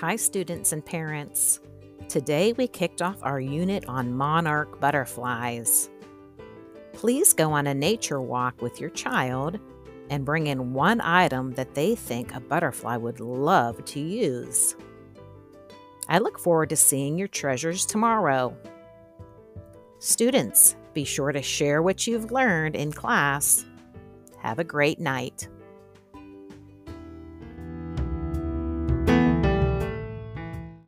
Hi, students and parents. Today we kicked off our unit on monarch butterflies. Please go on a nature walk with your child and bring in one item that they think a butterfly would love to use. I look forward to seeing your treasures tomorrow. Students, be sure to share what you've learned in class. Have a great night.